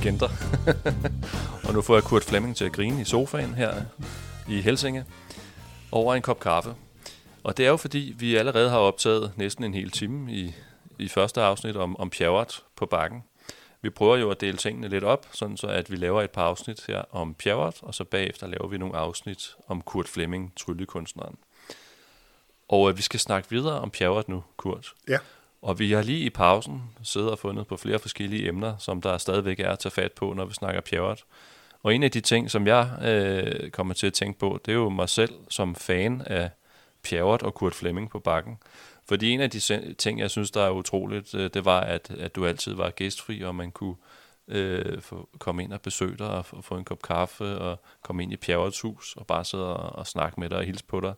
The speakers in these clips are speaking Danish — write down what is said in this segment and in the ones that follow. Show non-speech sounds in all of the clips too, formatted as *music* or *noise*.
legender. *laughs* og nu får jeg Kurt Flemming til at grine i sofaen her i Helsinge over en kop kaffe. Og det er jo fordi, vi allerede har optaget næsten en hel time i, i første afsnit om, om Pjerrot på bakken. Vi prøver jo at dele tingene lidt op, sådan så at vi laver et par afsnit her om Pjerrot, og så bagefter laver vi nogle afsnit om Kurt Flemming, tryllekunstneren. Og øh, vi skal snakke videre om Pjerrot nu, Kurt. Ja. Og vi har lige i pausen siddet og fundet på flere forskellige emner, som der stadigvæk er at tage fat på, når vi snakker Pjerrot. Og en af de ting, som jeg øh, kommer til at tænke på, det er jo mig selv som fan af Pjerrot og Kurt Flemming på bakken. Fordi en af de ting, jeg synes, der er utroligt, øh, det var, at, at du altid var gæstfri, og man kunne øh, få, komme ind og besøge dig og få, få en kop kaffe og komme ind i Pjerrots hus og bare sidde og, og snakke med dig og hilse på dig.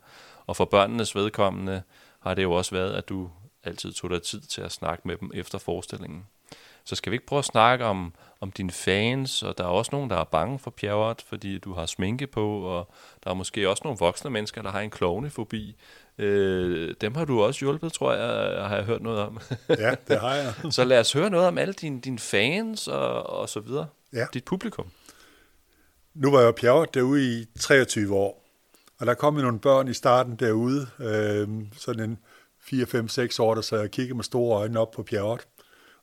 Og for børnenes vedkommende har det jo også været, at du altid tog dig tid til at snakke med dem efter forestillingen. Så skal vi ikke prøve at snakke om, om dine fans, og der er også nogen, der er bange for Pjerrot, fordi du har sminke på, og der er måske også nogle voksne mennesker, der har en klovnefobi. Øh, dem har du også hjulpet, tror jeg, har jeg hørt noget om. Ja, det har jeg. *laughs* så lad os høre noget om alle dine, dine fans og, og så videre. Ja. Dit publikum. Nu var jeg pjerret derude i 23 år, og der kom jo nogle børn i starten derude, øh, sådan en 4, 5, 6 år, der sad og kiggede med store øjne op på pjerret.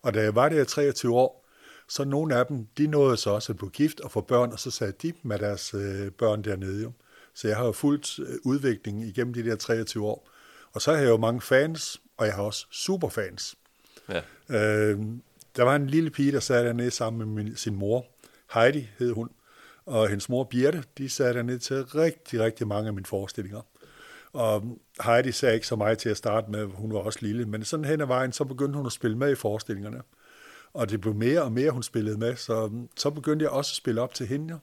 Og da jeg var der i 23 år, så nogle af dem, de nåede så også at blive gift og få børn, og så sad de med deres øh, børn dernede. Jo. Så jeg har jo fulgt øh, udviklingen igennem de der 23 år. Og så har jeg jo mange fans, og jeg har også superfans. Ja. Øh, der var en lille pige, der sad dernede sammen med min, sin mor. Heidi hed hun. Og hendes mor Birte, de sad dernede til rigtig, rigtig mange af mine forestillinger. Og Heidi sagde ikke så meget til at starte med, hun var også lille, men sådan hen ad vejen, så begyndte hun at spille med i forestillingerne. Og det blev mere og mere, hun spillede med, så, så begyndte jeg også at spille op til hende.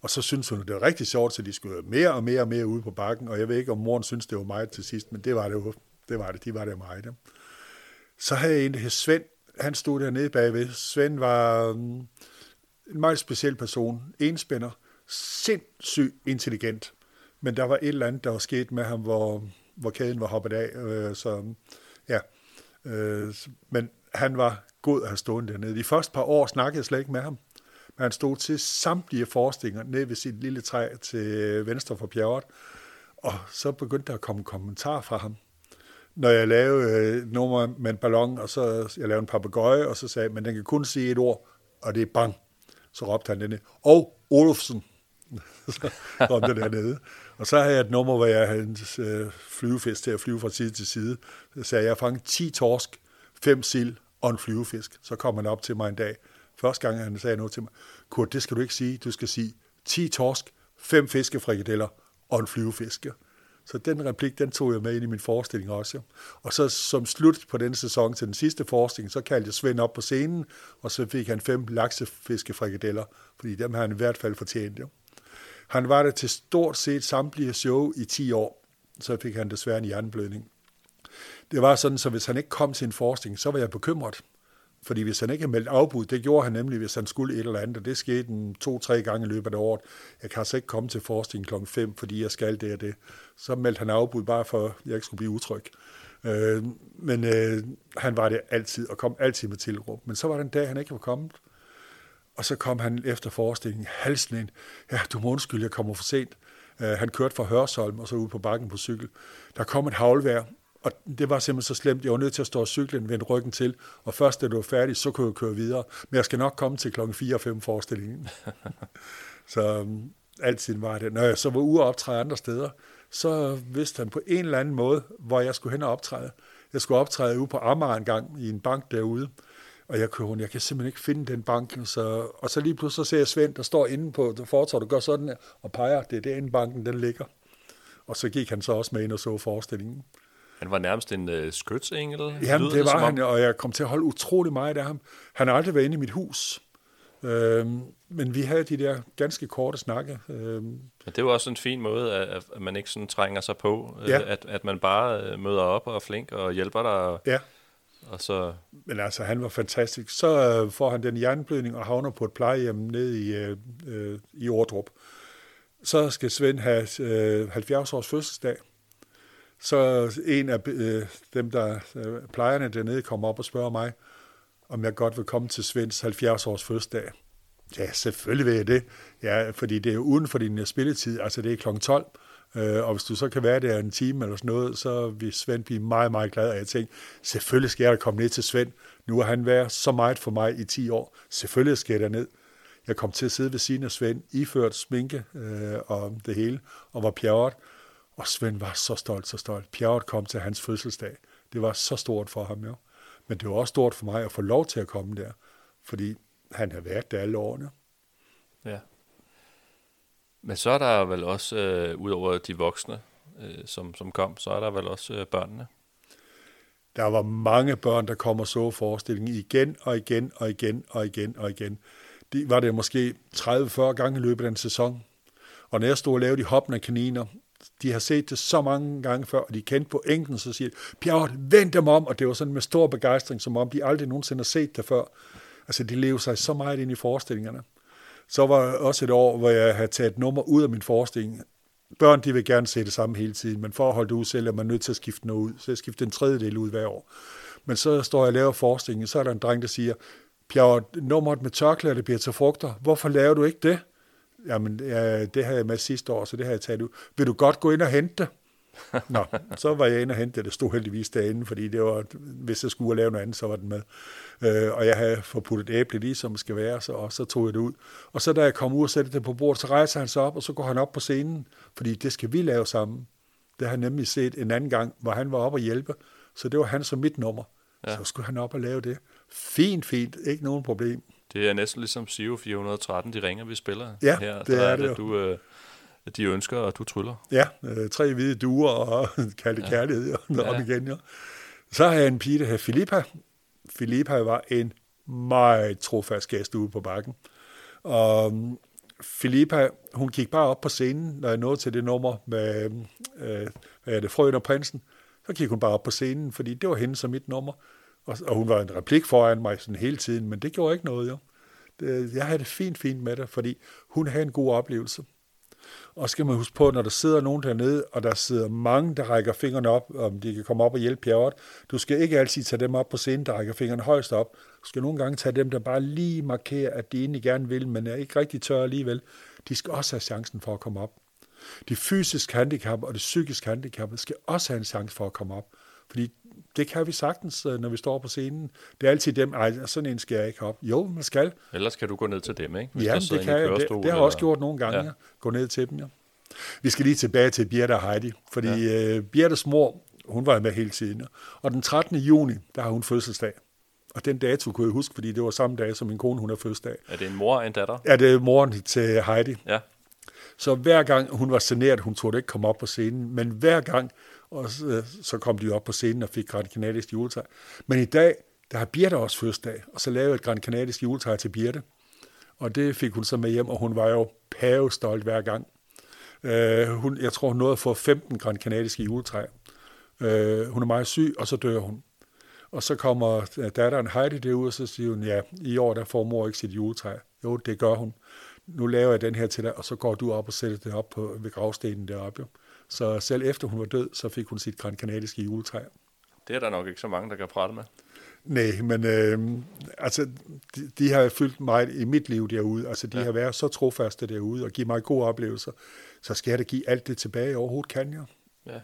Og så syntes hun, det var rigtig sjovt, så de skulle mere og mere og mere ude på bakken. Og jeg ved ikke, om moren syntes, det var mig til sidst, men det var det jo. Det var det, de var det mig. Ja. Så havde jeg en, der hed Svend. Han stod dernede bagved. Svend var mm, en meget speciel person. Enspænder. Sindssygt intelligent. Men der var et eller andet, der var sket med ham, hvor, hvor kæden var hoppet af. Øh, så ja. Øh, men han var god at have stående dernede. De første par år snakkede jeg slet ikke med ham. Men han stod til samtlige forestillinger ned ved sit lille træ til venstre for bjerget. Og så begyndte der at komme kommentarer fra ham. Når jeg lavede øh, nummer med en ballon, og så jeg lavede en papegøje, og så sagde jeg, men den kan kun sige et ord, og det er bang. Så råbte han denne, og Olofsen. *laughs* så råbte han dernede. Og så havde jeg et nummer, hvor jeg havde en øh, flyvefisk til at flyve fra side til side. Så sagde jeg, jeg fangede 10 torsk, 5 sild og en flyvefisk. Så kom han op til mig en dag. Første gang han sagde noget til mig, Kurt, det skal du ikke sige. Du skal sige 10 torsk, 5 fiskefrikadeller og en flyvefisk. Så den replik, den tog jeg med ind i min forestilling også. Og så som slut på den sæson til den sidste forestilling, så kaldte jeg Svend op på scenen, og så fik han fem laksefiskefrikadeller, fordi dem har han i hvert fald fortjent. Jo. Han var der til stort set samtlige show i 10 år, så fik han desværre en hjerneblødning. Det var sådan, så hvis han ikke kom til en forskning, så var jeg bekymret. Fordi hvis han ikke havde meldt afbud, det gjorde han nemlig, hvis han skulle et eller andet, og det skete en to-tre gange i løbet af året. Jeg kan altså ikke komme til forestilling klokken 5, fordi jeg skal det og det. Så meldte han afbud, bare for, at jeg ikke skulle blive utryg. Øh, men øh, han var det altid, og kom altid med tilråb. Men så var den dag, han ikke var kommet. Og så kom han efter forestillingen halsen ind. Ja, du må undskylde, jeg kommer for sent. Uh, han kørte fra Hørsholm og så ud på bakken på cykel. Der kom et havlvejr, og det var simpelthen så slemt. Jeg var nødt til at stå og cyklen, vende ryggen til, og først da du var færdig, så kunne jeg køre videre. Men jeg skal nok komme til klokken 4 og 5 forestillingen. *laughs* så um, altid var det. Når jeg så var ude og optræde andre steder, så vidste han på en eller anden måde, hvor jeg skulle hen og optræde. Jeg skulle optræde ude på Amager en gang i en bank derude, og jeg kunne jeg kan simpelthen ikke finde den bank. Så, og så lige pludselig så ser jeg Svend, der står inde på fortorvet, gør sådan her, og peger, det er derinde banken, den ligger. Og så gik han så også med ind og så forestillingen. Han var nærmest en øh, skytsengel. Jamen, det var han, og jeg kom til at holde utrolig meget af ham. Han har aldrig været inde i mit hus. Øhm, men vi havde de der ganske korte snakke. Øhm. Men det jo også en fin måde, at, at man ikke sådan trænger sig på. Ja. At, at man bare øh, møder op og er flink og hjælper dig. Og, ja. Og så... Men altså, han var fantastisk. Så øh, får han den hjerneblødning og havner på et plejehjem nede i, øh, øh i Ordrup. Så skal Svend have øh, 70 års fødselsdag. Så en af øh, dem, der øh, plejerne dernede, kommer op og spørger mig, om jeg godt vil komme til Svends 70-års fødselsdag. Ja, selvfølgelig vil jeg det. Ja, fordi det er jo uden for din spilletid, altså det er kl. 12. Øh, og hvis du så kan være der en time eller sådan noget, så vil Svend blive meget, meget glad. Og jeg tænkte, selvfølgelig skal jeg komme ned til Svend. Nu har han været så meget for mig i 10 år. Selvfølgelig skal jeg ned. Jeg kom til at sidde ved siden af Svend, iført sminke øh, og det hele, og var pjerret. Og Svend var så stolt, så stolt. Pjerret kom til hans fødselsdag. Det var så stort for ham jo. Men det var også stort for mig at få lov til at komme der, fordi han har været der alle årene. Ja. Men så er der vel også, øh, ud over de voksne, øh, som, som kom, så er der vel også øh, børnene. Der var mange børn, der kom og så forestillingen igen og igen og igen og igen og igen. Det var det måske 30-40 gange i løbet af den sæson. Og når jeg stod og lavede de hoppende kaniner, de har set det så mange gange før, og de kendte på enken, så siger de, Bjerg, vend dem om, og det var sådan med stor begejstring, som om de aldrig nogensinde har set det før. Altså, de lever sig så meget ind i forestillingerne. Så var også et år, hvor jeg havde taget nummer ud af min forestilling. Børn, de vil gerne se det samme hele tiden, men for at holde det ud selv, er man nødt til at skifte noget ud. Så jeg skifter en tredjedel ud hver år. Men så står jeg og laver forestillingen, så er der en dreng, der siger, Pjerre, nummeret med tørklæder, det bliver til frugter. Hvorfor laver du ikke det? Jamen, ja, det havde jeg med sidste år, så det har jeg taget ud. Vil du godt gå ind og hente det? *laughs* Nå, så var jeg inde og hente det. Stod heldigvis derinde, fordi det var, hvis jeg skulle lave noget andet, så var den med. Øh, og jeg havde fået puttet æble i, som skal være, så, og så tog jeg det ud. Og så da jeg kom ud og satte det på bordet, så rejser han sig op, og så går han op på scenen, fordi det skal vi lave sammen. Det har han nemlig set en anden gang, hvor han var op og hjælpe, så det var han som mit nummer. Ja. Så skulle han op og lave det. Fint, fint, ikke nogen problem. Det er næsten ligesom Sio 413, de ringer, vi spiller ja, her. det er, er det, det du, øh, de ønsker, og du tryller. Ja, øh, tre hvide duer og *laughs* kalde ja. kærlighed og ja. op igen. Ja. Så har jeg en pige, der hedder Filippa. Filippa var en meget trofast gæst ude på bakken. Og mm, Filippa, hun gik bare op på scenen, når jeg nåede til det nummer med øh, hvad er det, Frøen og Prinsen. Så gik hun bare op på scenen, fordi det var hende som mit nummer. Og, og hun var en replik foran mig sådan hele tiden, men det gjorde ikke noget, jo. Det, jeg havde det fint, fint med det, fordi hun havde en god oplevelse. Og skal man huske på, når der sidder nogen dernede, og der sidder mange, der rækker fingrene op, om de kan komme op og hjælpe Pjerrot. Du skal ikke altid tage dem op på scenen, der rækker fingrene højst op. Du skal nogle gange tage dem, der bare lige markerer, at de egentlig gerne vil, men er ikke rigtig tør alligevel. De skal også have chancen for at komme op. De fysiske handicap og det psykiske handicap skal også have en chance for at komme op. Fordi det kan vi sagtens, øh, når vi står på scenen. Det er altid dem, ej, sådan en skal jeg ikke op. Jo, man skal. Ellers kan du gå ned til dem, ikke? Hvis ja, det kan jeg. Det, det har jeg også gjort nogle gange, ja. Gå ned til dem, ja. Vi skal lige tilbage til Birte og Heidi, fordi ja. uh, Birtes mor, hun var med hele tiden. Og den 13. juni, der har hun fødselsdag. Og den dato kunne jeg huske, fordi det var samme dag, som min kone hun har fødselsdag. Er det en mor og en datter? Ja, det er moren til Heidi. Ja. Så hver gang hun var saneret, hun turde ikke komme op på scenen, men hver gang, og så, så kom de op på scenen og fik Gran Canadisk juletræ. Men i dag, der har Birte også fødselsdag, og så lavede jeg et Gran Canadisk juletræ til Birte. Og det fik hun så med hjem, og hun var jo pavestolt hver gang. Uh, hun, jeg tror, hun nåede at få 15 Gran Canadiske juletræ. Uh, hun er meget syg, og så dør hun. Og så kommer øh, datteren Heidi derud, og så siger hun, ja, i år der får mor ikke sit juletræ. Jo, det gør hun. Nu laver jeg den her til dig, og så går du op og sætter det op på, ved gravstenen deroppe. Jo. Så selv efter hun var død, så fik hun sit gran kanadiske juletræ. Det er der nok ikke så mange, der kan prate med. Nej, men øh, altså, de, de har fyldt mig i mit liv derude. Altså, de ja. har været så trofaste derude og givet mig gode oplevelser. Så skal jeg da give alt det tilbage, overhovedet kan jeg. Ja.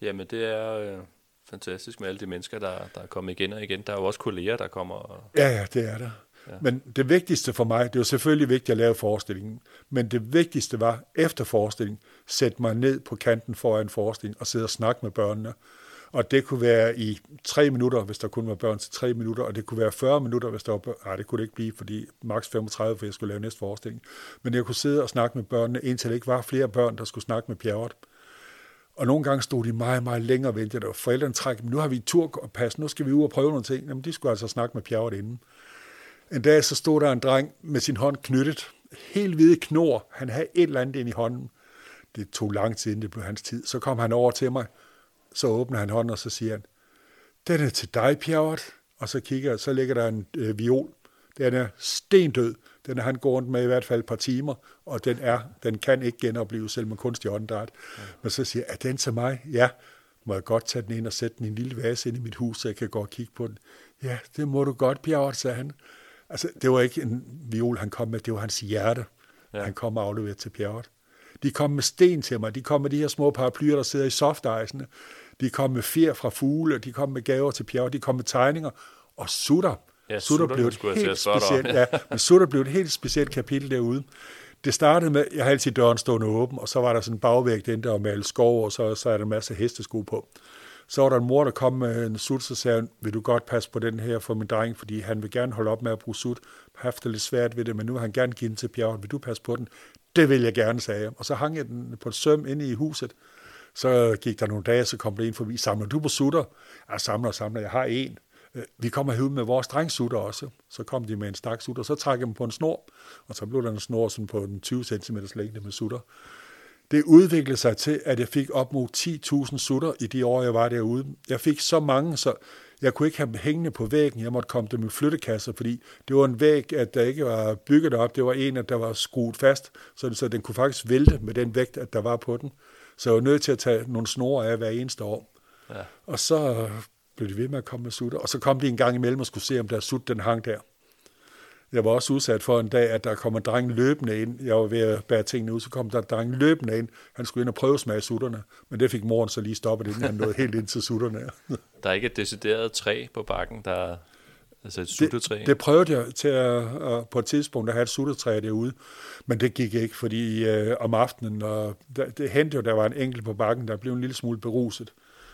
Jamen, det er øh, fantastisk med alle de mennesker, der, der er kommet igen og igen. Der er jo også kolleger, der kommer. Og... Ja, ja, det er der. Ja. Men det vigtigste for mig, det var selvfølgelig vigtigt at lave forestillingen, men det vigtigste var efter forestillingen, sætte mig ned på kanten foran forestillingen og sidde og snakke med børnene. Og det kunne være i tre minutter, hvis der kun var børn til tre minutter, og det kunne være 40 minutter, hvis der var børn. Nej, det kunne det ikke blive, fordi maks 35, for jeg skulle lave næste forestilling. Men jeg kunne sidde og snakke med børnene, indtil det ikke var flere børn, der skulle snakke med pjerret. Og nogle gange stod de meget, meget længere og ventede, og forældrene træk, nu har vi tur og pas, nu skal vi ud og prøve nogle ting. Jamen, de skulle altså snakke med pjerret inden. En dag så stod der en dreng med sin hånd knyttet, helt hvide knor. Han havde et eller andet ind i hånden. Det tog lang tid, inden det blev hans tid. Så kom han over til mig, så åbner han hånden, og så siger han, den er til dig, Pjerrot. Og så kigger jeg, så ligger der en øh, viol. Den er stendød. Den er han gået rundt med i hvert fald et par timer, og den er, den kan ikke genopleve selv med kunstig åndedræt. Ja. Men så siger jeg, er den til mig? Ja. Må jeg godt tage den ind og sætte den i en lille vase ind i mit hus, så jeg kan gå og kigge på den? Ja, det må du godt, Pjerrot, sagde han. Altså, det var ikke en viol, han kom med, det var hans hjerte, ja. han kom og afleverede til Bjerg. De kom med sten til mig, de kom med de her små paraplyer, der sidder i softicene, de kom med fjer fra fugle, de kom med gaver til Bjerg, de kom med tegninger, og Sutter. Ja, Sutter, Sutter blev et helt om, specielt, ja, men Sutter blev et helt specielt kapitel derude. Det startede med, jeg havde altid døren stående åben, og så var der sådan en bagvæg, den der malet skov, og så, så er der en masse hestesko på. Så var der en mor, der kom med en sut, så sagde hun, vil du godt passe på den her for min dreng, fordi han vil gerne holde op med at bruge sut. har haft det lidt svært ved det, men nu vil han gerne give den til bjergen. Vil du passe på den? Det vil jeg gerne, sagde jeg. Og så hang jeg den på et søm inde i huset. Så gik der nogle dage, så kom der en forbi. Samler du på sutter? Jeg samler og samler. Jeg har en. Øh, vi kommer herud med vores drengsutter også. Så kom de med en stak sutter, så trak jeg dem på en snor, og så blev der en snor sådan på en 20 cm længde med sutter. Det udviklede sig til, at jeg fik op mod 10.000 sutter i de år, jeg var derude. Jeg fik så mange, så jeg kunne ikke have dem hængende på væggen. Jeg måtte komme dem i flyttekasser, fordi det var en væg, at der ikke var bygget op. Det var en, at der var skruet fast, så, så den kunne faktisk vælte med den vægt, at der var på den. Så jeg var nødt til at tage nogle snore af hver eneste år. Ja. Og så blev de ved med at komme med sutter. Og så kom de en gang imellem og skulle se, om der sut, den hang der. Jeg var også udsat for en dag, at der kom en dreng løbende ind. Jeg var ved at bære tingene ud, så kom der en dreng løbende ind. Han skulle ind og prøve smage sutterne, men det fik moren så lige stoppet, inden han nåede helt ind til sutterne. *laughs* Der er ikke et decideret træ på bakken, der er altså et suttetræ. Det, det prøvede jeg til at, at, på et tidspunkt at have et suttetræ derude, men det gik ikke, fordi øh, om aftenen, og der, det hentede jo, der var en enkelt på bakken, der blev en lille smule beruset.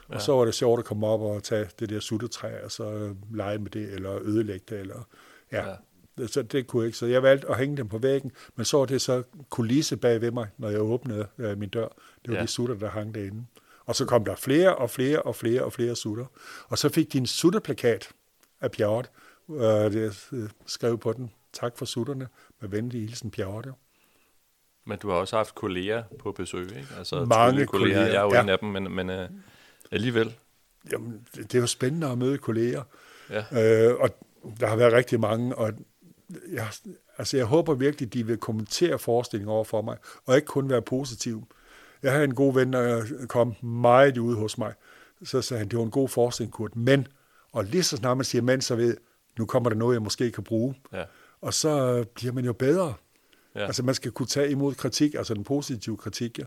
Og Ja. så var det sjovt at komme op og tage det der suttetræ, og så øh, lege med det, eller ødelægge det, eller ja. Ja. Så det kunne jeg ikke. Så jeg valgte at hænge dem på væggen, men så var det så kulisse bag ved mig, når jeg åbnede øh, min dør. Det var Ja. de sutter, der hang derinde. Og så kom der flere og flere og flere og flere sutter. Og så fik de en sutteplakat af Pjerrot. Øh, det øh, skrev på den, tak for sutterne, med venlig hilsen Pjerrot. Men du har også haft kolleger på besøg, ikke? Altså Mange kolleger. kolleger, Jeg er jo ja. en af dem, men, men uh, alligevel. Jamen, det, det er jo spændende at møde kolleger. Ja. Øh, og der har været rigtig mange, og jeg, altså jeg håber virkelig, de vil kommentere forestillingen over for mig, og ikke kun være positiv. Jeg havde en god ven, der kom meget ud hos mig. Så sagde han, det var en god forestilling, Kurt, men, og lige så snart man siger men, så ved nu kommer der noget, jeg måske kan bruge. Ja. Og så bliver man jo bedre. Ja. Altså man skal kunne tage imod kritik, altså den positive kritik. Ja.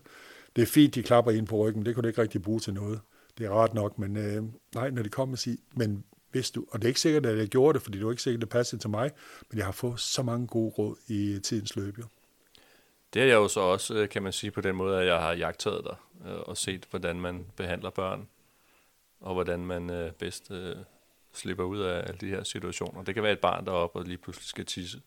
Det er fint, de klapper ind på ryggen, det kunne du ikke rigtig bruge til noget. Det er rart nok, men øh, nej, når de kommer og siger, men hvis du, og det er ikke sikkert, at jeg gjorde det, fordi det var ikke sikkert, at det passede til mig, men jeg har fået så mange gode råd i tidens løb. Jo. Det er jeg jo så også, øh, kan man sige, på den måde, at jeg har jagtet dig øh, og set, hvordan man behandler børn, og hvordan man øh, bedst slipper ud af alle de her situationer. Det kan være et barn, der er oppe og lige pludselig skal tisse.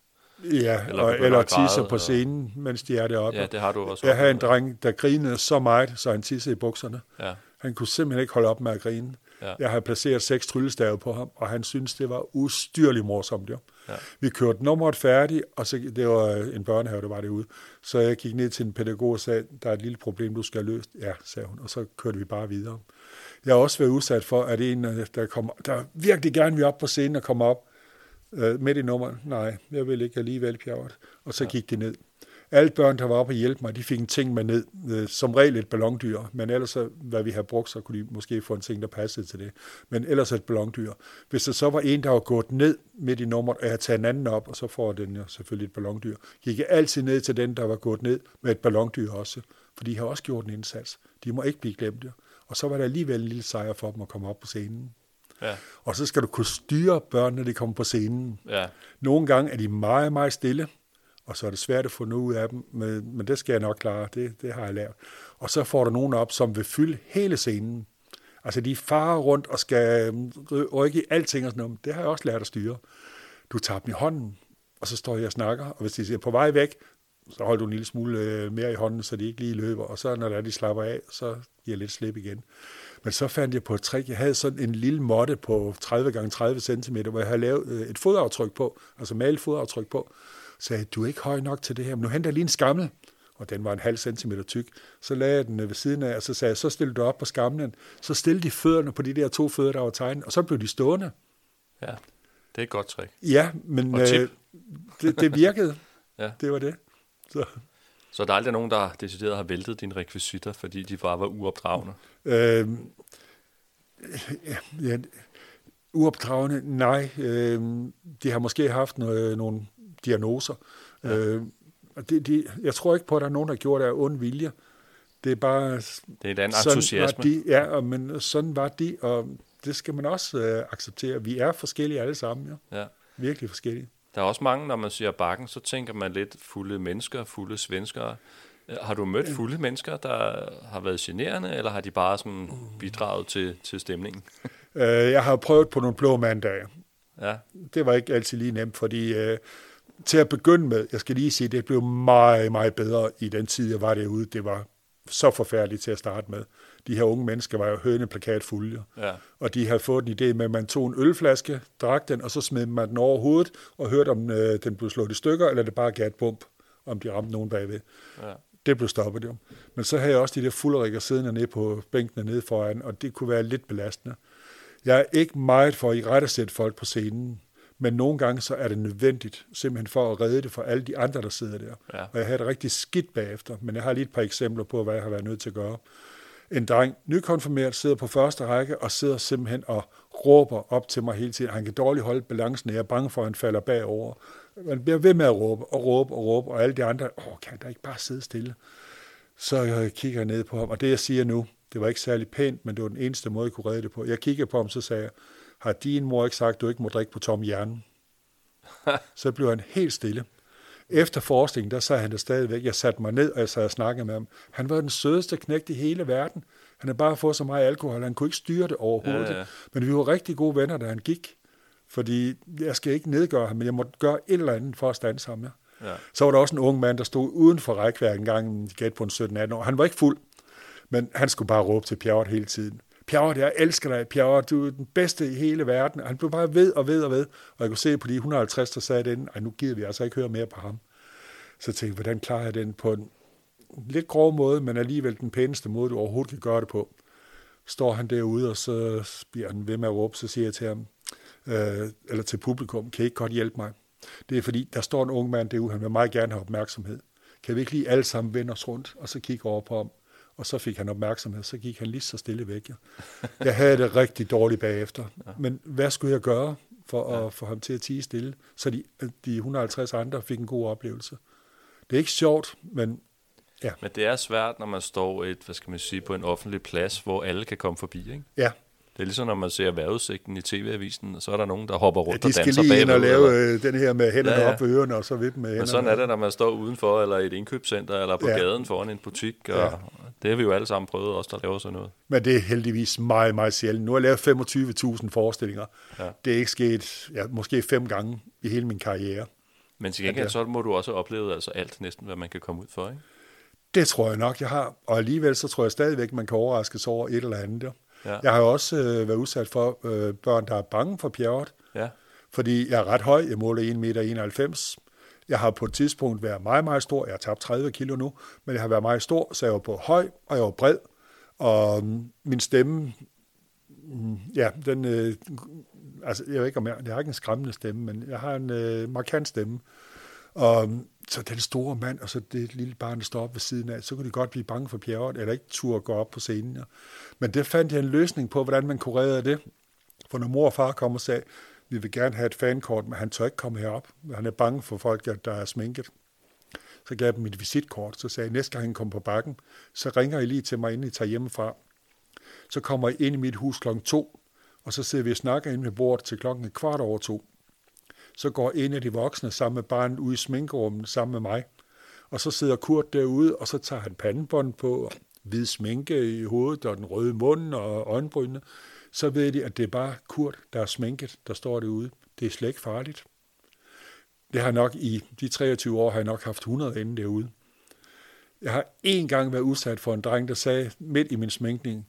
Ja, Eller og, eller tisse på og- scenen, mens de er deroppe. Ja, det har du også. jeg havde en dreng, der grinede så meget, så han tissede i bukserne. Ja, Han kunne simpelthen ikke holde op med at grine. Ja. Jeg havde placeret seks tryllestave på ham, og han syntes, det var ustyrligt morsomt. Jo. Ja. Vi kørte nummeret færdigt, og så, det var en børnehave, der var derude. Så jeg gik ned til en pædagog og sagde, der er et lille problem, du skal have løst. Ja, sagde hun, og så kørte vi bare videre. Jeg har også været udsat for, at en, der, kommer, der virkelig gerne vil op på scenen og komme op øh, midt i nummeret. Nej, jeg vil ikke alligevel, Pjerrot. Og så ja. gik de ned. Alle børn, der var oppe og hjælpe mig, de fik en ting med ned. Som regel et ballondyr, men ellers, hvad vi har brugt, så kunne de måske få en ting, der passede til det. Men ellers et ballondyr. Hvis der så var en, der var gået ned midt i nummeret, og jeg taget en anden op, og så får den jo selvfølgelig et ballondyr, gik jeg altid ned til den, der var gået ned med et ballondyr også. For de har også gjort en indsats. De må ikke blive glemt. Og så var der alligevel en lille sejr for dem at komme op på scenen. ja, Og så skal du kunne styre børn, når de kommer på scenen. ja, Nogle gange er de meget, meget stille, og så er det svært at få noget ud af dem, men, men det skal jeg nok klare, det, det har jeg lært. Og så får der nogen op, som vil fylde hele scenen. Altså de farer rundt og skal mm, rykke i alting og sådan noget. Det har jeg også lært at styre. Du tager dem i hånden, og så står jeg og snakker, og hvis de siger på vej væk, så holder du en lille smule øh, mere i hånden, så de ikke lige løber, og så når der er, de slapper af, så giver jeg lidt slip igen. Men så fandt jeg på et trick. Jeg havde sådan en lille måtte på 30 gange 30 cm, hvor jeg havde lavet øh, et fodaftryk på, altså malet fodaftryk på. Så sagde du er ikke høj nok til det her, men nu henter jeg lige en skammel. Og den var en halv centimeter tyk. Så lagde jeg den øh, ved siden af, og så sagde jeg, så stille du op på skamlen. Så stillede de fødderne på de der to fødder, der var tegnet, og så blev de stående. ja. Det er et godt trick. Ja, men øh, det, det virkede. *laughs* Ja. Det var det. Så, Så der er aldrig nogen, der decideret har væltet dine rekvisitter, fordi de bare var uopdragende. øh, ja, Uopdragende? Nej. Øh, de har måske haft noget, nogle diagnoser. Ja. Øh, det, de, jeg tror ikke på, at der er nogen, der har gjort det af ond vilje. Det er bare... Det er den entusiasme. De, ja, og, men sådan var de, og det skal man også øh, acceptere. Vi er forskellige alle sammen, ja. ja. Virkelig forskellige. Der er også mange, når man siger bakken, så tænker man lidt fulde mennesker, fulde svenskere. Har du mødt fulde mennesker, der har været generende, eller har de bare sådan bidraget til, til stemningen? Øh, jeg har prøvet på nogle blå mandage. Ja. Det var ikke altid lige nemt, fordi øh, til at begynde med, jeg skal lige sige, det blev meget, meget bedre i den tid, jeg var derude. Det var så forfærdeligt til at starte med. De her unge mennesker var jo høneplakat fulde. Ja. Og de havde fået en idé med, at man tog en ølflaske, drak den, og så smed man den over hovedet, og hørte, om øh, den blev slået i stykker, eller det bare gav et bump, om de ramte nogen bagved. Ja. Det blev stoppet jo. Men så havde jeg også de der fulderikker siddende nede på bænken nede foran, og det kunne være lidt belastende. Jeg er ikke meget for at i rette sætte folk på scenen, men nogle gange så er det nødvendigt, simpelthen for at redde det for alle de andre, der sidder der. Ja. Og jeg har det rigtig skidt bagefter, men jeg har lige et par eksempler på, hvad jeg har været nødt til at gøre. En dreng, nykonfirmeret, sidder på første række og sidder simpelthen og råber op til mig hele tiden. Han kan dårligt holde balancen, jeg er bange for, at han falder bagover. Man bliver ved med at råbe og råbe og råbe, og alle de andre, åh, kan der ikke bare sidde stille? Så jeg kigger ned på ham, og det jeg siger nu, det var ikke særlig pænt, men det var den eneste måde, jeg kunne redde det på. Jeg kiggede på ham, så sagde jeg, har din mor ikke sagt, at du ikke må drikke på tom hjerne? *laughs* så blev han helt stille. Efter forskningen, der sagde han det stadigvæk. Jeg satte mig ned, og jeg sad og snakkede med ham. Han var den sødeste knægt i hele verden. Han havde bare fået så meget alkohol, han kunne ikke styre det overhovedet. Ja, ja. Men vi var rigtig gode venner, da han gik. Fordi jeg skal ikke nedgøre ham, men jeg måtte gøre et eller andet for at stande sammen. Ja. Ja. Så var der også en ung mand, der stod uden for rækværk en gang, gæt på en 17-18 år. Han var ikke fuld, men han skulle bare råbe til Pjerrot hele tiden. Pjerre, jeg elsker dig, Pjerre, du er den bedste i hele verden. Og han blev bare ved og ved og ved. Og jeg kunne se på de 150, der sagde den, ej, nu gider vi altså ikke høre mere på ham. Så tænkte jeg, hvordan klarer jeg den på en lidt grov måde, men alligevel den pæneste måde, du overhovedet kan gøre det på. Står han derude, og så bliver han ved med at råbe, så siger jeg til ham, øh, eller til publikum, kan I ikke godt hjælpe mig? Det er fordi, der står en ung mand derude, han vil meget gerne have opmærksomhed. Kan vi ikke lige alle sammen vende os rundt, og så kigge over på ham? Og så fik han opmærksomhed, så gik han lige så stille væk. Ja. Jeg havde det rigtig dårligt bagefter. Men hvad skulle jeg gøre for at få ham til at tige stille, så de, de 150 andre fik en god oplevelse? Det er ikke sjovt, men ja. Men det er svært, når man står et, hvad skal man sige, på en offentlig plads, hvor alle kan komme forbi, ikke? Ja, det er ligesom, når man ser vejrudsigten i tv-avisen, og så er der nogen, der hopper rundt ja, og danser bagved. de skal lige ind og lave eller... den her med hænderne ja, ja. op ved ørerne, og så vidt med hænderne. Men sådan er det, når man står udenfor, eller i et indkøbscenter, eller på ja. gaden foran en butik, og ja. Det har vi jo alle sammen prøvet, også der laver sådan noget. Men det er heldigvis meget, meget sjældent. Nu har jeg lavet 25.000 forestillinger. Ja. Det er ikke sket, ja, måske fem gange i hele min karriere. Men til gengæld, så må du også opleve altså alt næsten, hvad man kan komme ud for, ikke? Det tror jeg nok, jeg har. Og alligevel så tror jeg stadigvæk, man kan overraskes over et eller andet. Ja. Jeg har jo også øh, været udsat for øh, børn, der er bange for bjerget. Ja. Fordi jeg er ret høj. Jeg måler 1,91 meter. Jeg har på et tidspunkt været meget, meget stor. Jeg har tabt 30 kilo nu, men jeg har været meget stor, så jeg var på høj, og jeg var bred. Og mm, min stemme, mm, ja, den, øh, altså jeg ved ikke om jeg, jeg har ikke en skræmmende stemme, men jeg har en øh, markant stemme. Og mm, så den store mand, og så det lille barn, der står op ved siden af, så kunne de godt blive bange for pjerret, eller ikke turde gå op på scenen. Men det fandt jeg en løsning på, hvordan man kurerede det. For når mor og far kom og sagde, vi vil gerne have et fankort, men han tør ikke komme herop. Han er bange for folk, der er sminket. Så gav jeg dem mit visitkort, så sagde jeg, næste gang han kommer på bakken, så ringer I lige til mig, inden I tager hjemmefra. Så kommer I ind i mit hus klokken to, og så sidder vi og snakker inde ved bordet til klokken kvart over to. Så går en af de voksne sammen med barnet ud i sminkerummet sammen med mig. Og så sidder Kurt derude, og så tager han pandebånd på, og hvid sminke i hovedet og den røde mund og øjenbrynene. Så ved de, at det er bare Kurt, der er sminket, der står derude. Det er slet ikke farligt. Det har nok i de 23 år, har jeg nok haft 100 inde derude. Jeg har én gang været udsat for en dreng, der sagde midt i min sminkning,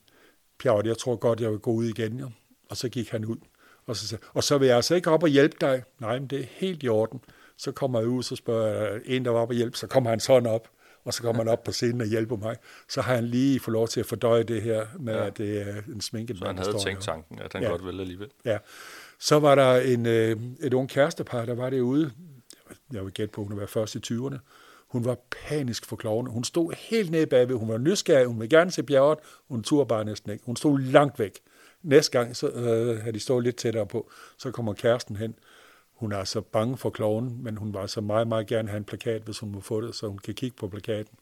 Pjavt, jeg tror godt, jeg vil gå ud igen. Ja. Og så gik han ud. Og så, sagde, og så vil jeg altså ikke op og hjælpe dig. Nej, men det er helt i orden. Så kommer jeg ud, så spørger jeg en, der var op og hjælpe, så kommer han sådan op, og så kommer han op på scenen og hjælper mig. Så har han lige fået lov til at fordøje det her med, ja. at det er en sminket Så han havde tænkt tanken, at han ja. godt ville alligevel. Ja. Så var der en, øh, et ung kærestepar, der var derude. Jeg vil gætte på, hun var først i 20'erne. Hun var panisk for klovene. Hun stod helt nede bagved. Hun var nysgerrig. Hun ville gerne se bjerget. Hun turde bare næsten ikke. Hun stod langt væk. Næste gang, så øh, havde de stået lidt tættere på, så kommer kæresten hen. Hun er altså bange for kloven, men hun var så meget, meget gerne have en plakat, hvis hun må få det, så hun kan kigge på plakaten.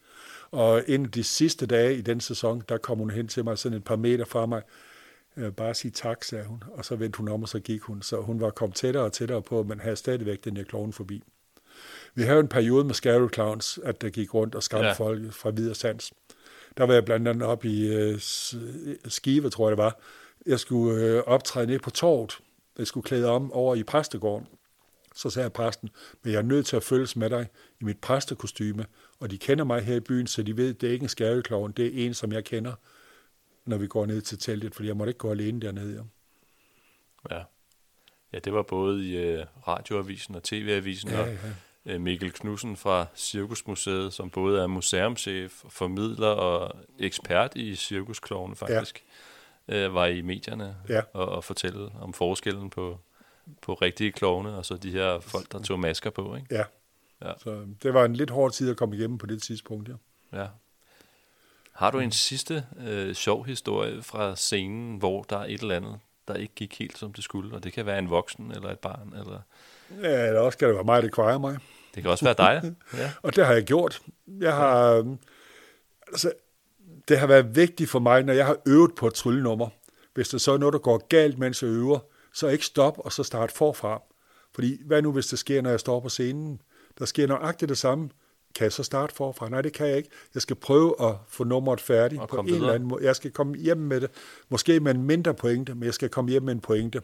Og inden de sidste dage i den sæson, der kom hun hen til mig sådan et par meter fra mig. Øh, bare sige tak, sagde hun. Og så vendte hun om, og så gik hun. Så hun var kommet tættere og tættere på, men havde stadigvæk den her kloven forbi. Vi havde en periode med Scary Clowns, at der gik rundt og skræmte ja. folk fra videre sans. Der var jeg blandt andet op i øh, Skive, tror jeg det var. Jeg skulle øh, optræde ned på torvet. Jeg skulle klæde om over i præstegården. Så sagde præsten, men jeg er nødt til at følges med dig i mit præstekostyme, og de kender mig her i byen, så de ved, det er ikke en skærvekloven, det er en, som jeg kender, når vi går ned til teltet, fordi jeg måtte ikke gå alene dernede. Ja. ja. Ja, det var både i uh, radioavisen og tv-avisen, ja, og ja. Uh, Mikkel Knudsen fra Cirkusmuseet, som både er museumschef, formidler og ekspert i cirkusklovene faktisk, ja. uh, var i medierne ja. og, og fortælle om forskellen på, på rigtige klovne, og så de her folk, der tog masker på, ikke? Ja. ja. Så det var en lidt hård tid at komme igennem på det tidspunkt, ja. Ja. Har du en sidste øh, sjov historie fra scenen, hvor der er et eller andet, der ikke gik helt som det skulle, og det kan være en voksen eller et barn? Eller... Ja, eller også kan det være mig, det kvejer mig. Det kan også være dig. Ja. *laughs* og det har jeg gjort. Jeg har, altså, det har været vigtigt for mig, når jeg har øvet på et tryllenummer. Hvis det så er noget, der går galt, mens jeg øver, så ikke stop og så starte forfra. Fordi hvad nu, hvis det sker, når jeg står på scenen? Der sker nøjagtigt det samme. Kan jeg så starte forfra? Nej, det kan jeg ikke. Jeg skal prøve at få nummeret færdigt og på en videre. eller anden måde. Jeg skal komme hjem med det. Måske med en mindre pointe, men jeg skal komme hjem med en pointe.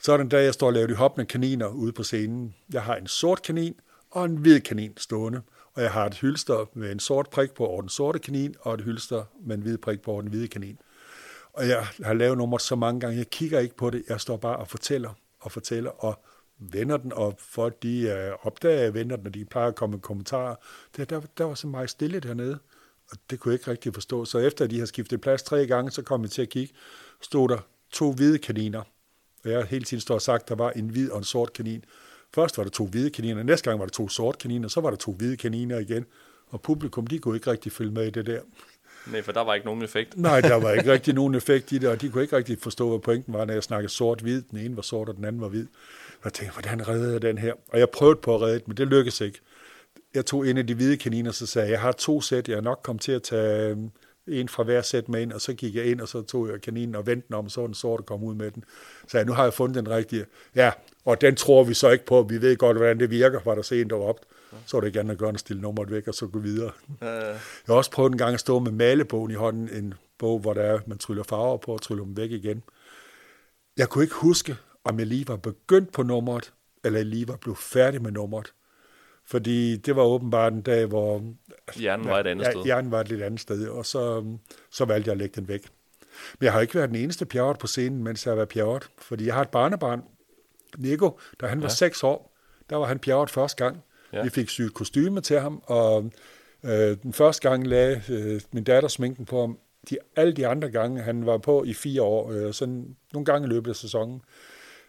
Så er den dag, jeg står og laver de hoppende kaniner ude på scenen. Jeg har en sort kanin og en hvid kanin stående. Og jeg har et hylster med en sort prik på over den sorte kanin, og et hylster med en hvid prik på over den hvide kanin. Og jeg har lavet nummeret så mange gange, jeg kigger ikke på det, jeg står bare og fortæller og fortæller og vender den, og folk de uh, opdager, at jeg vender den, og de plejer at komme med kommentarer. Der, der, der var så meget stille dernede, og det kunne jeg ikke rigtig forstå. Så efter de har skiftet plads tre gange, så kom jeg til at kigge, stod der to hvide kaniner. Og jeg hele tiden står og sagt, at der var en hvid og en sort kanin. Først var der to hvide kaniner, næste gang var der to sorte kaniner, så var der to hvide kaniner igen. Og publikum, de kunne ikke rigtig følge med i det der. Nej, for der var ikke nogen effekt. Nej, der var ikke *laughs* rigtig nogen effekt i det, og de kunne ikke rigtig forstå, hvad pointen var, når jeg snakkede sort-hvid. Den ene var sort, og den anden var hvid. Og jeg tænkte, hvordan redder jeg den her? Og jeg prøvede på at redde det, men det lykkedes ikke. Jeg tog en af de hvide kaniner, så sagde jeg, jeg har to sæt, jeg er nok kommet til at tage en fra hver sæt med ind, og så gik jeg ind, og så tog jeg kaninen og vendte den om, og så var den sort og kom ud med den. Så jeg, nu har jeg fundet den rigtige. Ja, og den tror vi så ikke på. Vi ved godt, hvordan det virker, var der var op. Så var det gerne at gøre en stille nummeret væk, og så gå videre. Ja. Jeg har også prøvet en gang at stå med malebogen i hånden, en bog, hvor der er, man tryller farver på og tryller dem væk igen. Jeg kunne ikke huske, om jeg lige var begyndt på nummeret, eller jeg lige var blevet færdig med nummeret. Fordi det var åbenbart en dag, hvor... Hjernen var et andet sted. Ja, hjernen var et lidt andet sted, og så, så valgte jeg at lægge den væk. Men jeg har ikke været den eneste pjerret på scenen, mens jeg har været pjerret. Fordi jeg har et barnebarn, Nico, da han var ja. seks år, der var han pjerret første gang. Ja. Vi fik syet kostyme til ham, og øh, den første gang lagde øh, min datter sminken på ham. De, alle de andre gange, han var på i fire år, øh, sådan nogle gange i løbet af sæsonen.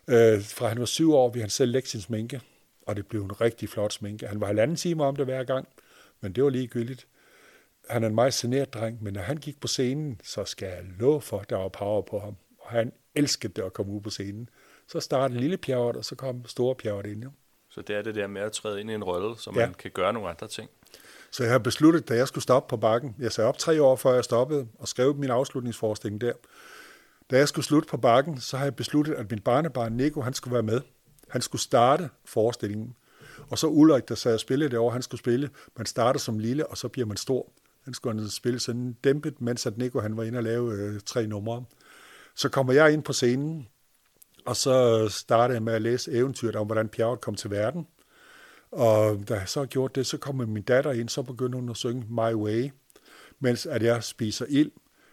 Øh, fra han var syv år, vi han selv lægge sin sminke, og det blev en rigtig flot sminke. Han var halvanden time om det hver gang, men det var ligegyldigt. Han er en meget seneret dreng, men når han gik på scenen, så skal jeg love for, at der var power på ham. Og han elskede det at komme ud på scenen. Så startede lille pjerret, og så kom store pjerret ind. Jo. Så det er det der med at træde ind i en rolle, så man ja. kan gøre nogle andre ting. Så jeg har besluttet, da jeg skulle stoppe på bakken, jeg sagde op tre år før jeg stoppede, og skrev min afslutningsforestilling der. Da jeg skulle slutte på bakken, så har jeg besluttet, at min barnebarn Nico, han skulle være med. Han skulle starte forestillingen. Og så Ulrik, der sad og spillede det han skulle spille. Man starter som lille, og så bliver man stor. Han skulle han spille sådan dæmpet, mens at Nico han var inde og lave øh, tre numre. Så kommer jeg ind på scenen, og så startede jeg med at læse eventyret om, hvordan Pjerrot kom til verden. Og da jeg så har gjort det, så kommer min datter ind, så begynder hun at synge My Way, mens at jeg spiser ild,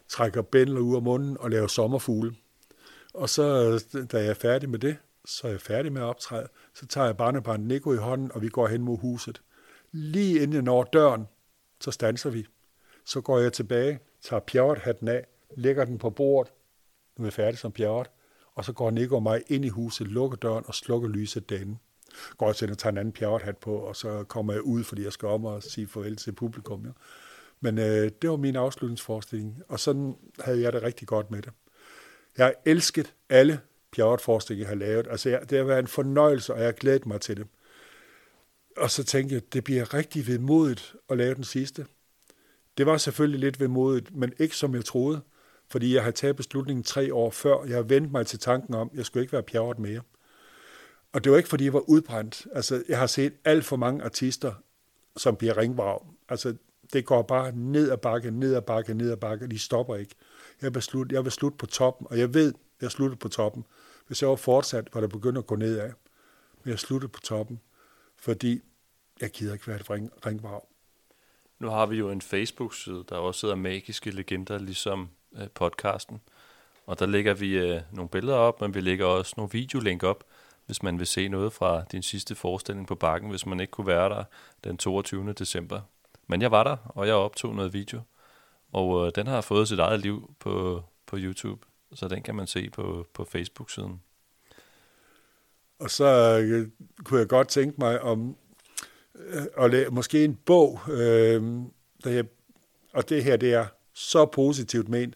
trækker bændler ud af munden og laver sommerfugle. Og så, øh, da jeg er færdig med det, så er jeg færdig med at optræde, så tager jeg barnebarn Nico i hånden, og vi går hen mod huset. Lige inden jeg når døren, så stanser vi. Så går jeg tilbage, tager pjerret-hatten af, lægger den på bordet. Nu er jeg færdig som pjerret og så går Nico og mig ind i huset, lukker døren og slukker lyset derinde. Går til at tage en anden pjerrethat på, og så kommer jeg ud, fordi jeg skal om og sige farvel til publikum. Ja. Men øh, det var min afslutningsforestilling, og sådan havde jeg det rigtig godt med det. Jeg har elsket alle pjerretforskning, jeg har lavet. Altså, jeg, det har været en fornøjelse, og jeg har glædet mig til det. Og så tænkte jeg, det bliver rigtig vedmodigt at lave den sidste. Det var selvfølgelig lidt vedmodigt, men ikke som jeg troede, fordi jeg havde taget beslutningen tre år før. Jeg har vendt mig til tanken om, at jeg skulle ikke være pjerret mere. Og det var ikke, fordi jeg var udbrændt. Altså, jeg har set alt for mange artister, som bliver ringvrag. Altså, det går bare ned ad bakke, ned ad bakke, ned ad bakke, de stopper ikke. Jeg vil, slutte, jeg vil slutte på toppen, og jeg ved, jeg sluttede på toppen. Hvis jeg var fortsat, var det begyndt at gå nedad. Men jeg sluttede på toppen, fordi jeg gider ikke være et ring, ringvarv. Nu har vi jo en Facebook-side, der også hedder Magiske Legender, ligesom øh, podcasten. Og der lægger vi øh, nogle billeder op, men vi lægger også nogle videolink op, hvis man vil se noget fra din sidste forestilling på Bakken, hvis man ikke kunne være der den 22. december. Men jeg var der, og jeg optog noget video, og øh, den har fået sit eget liv på, på YouTube, så den kan man se på, på Facebook-siden. Og så øh, kunne jeg godt tænke mig om øh, at lave måske en bog, øh, der jeg, og det her det er så positivt ment,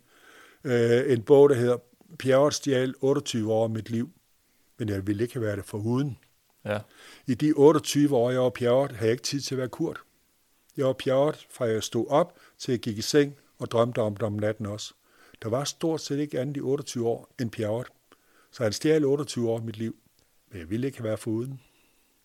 øh, en bog, der hedder Pjerrot stjal 28 år af mit liv, men jeg ville ikke have været det for uden. Ja. I de 28 år, jeg var Pjerrot, havde jeg ikke tid til at være kurt. Jeg var Pjerrot, fra jeg stod op, til jeg gik i seng og drømte om det om natten også. Der var stort set ikke andet i 28 år end Pjerrot. Så han stjal 28 år af mit liv. Men jeg ville ikke have været foruden.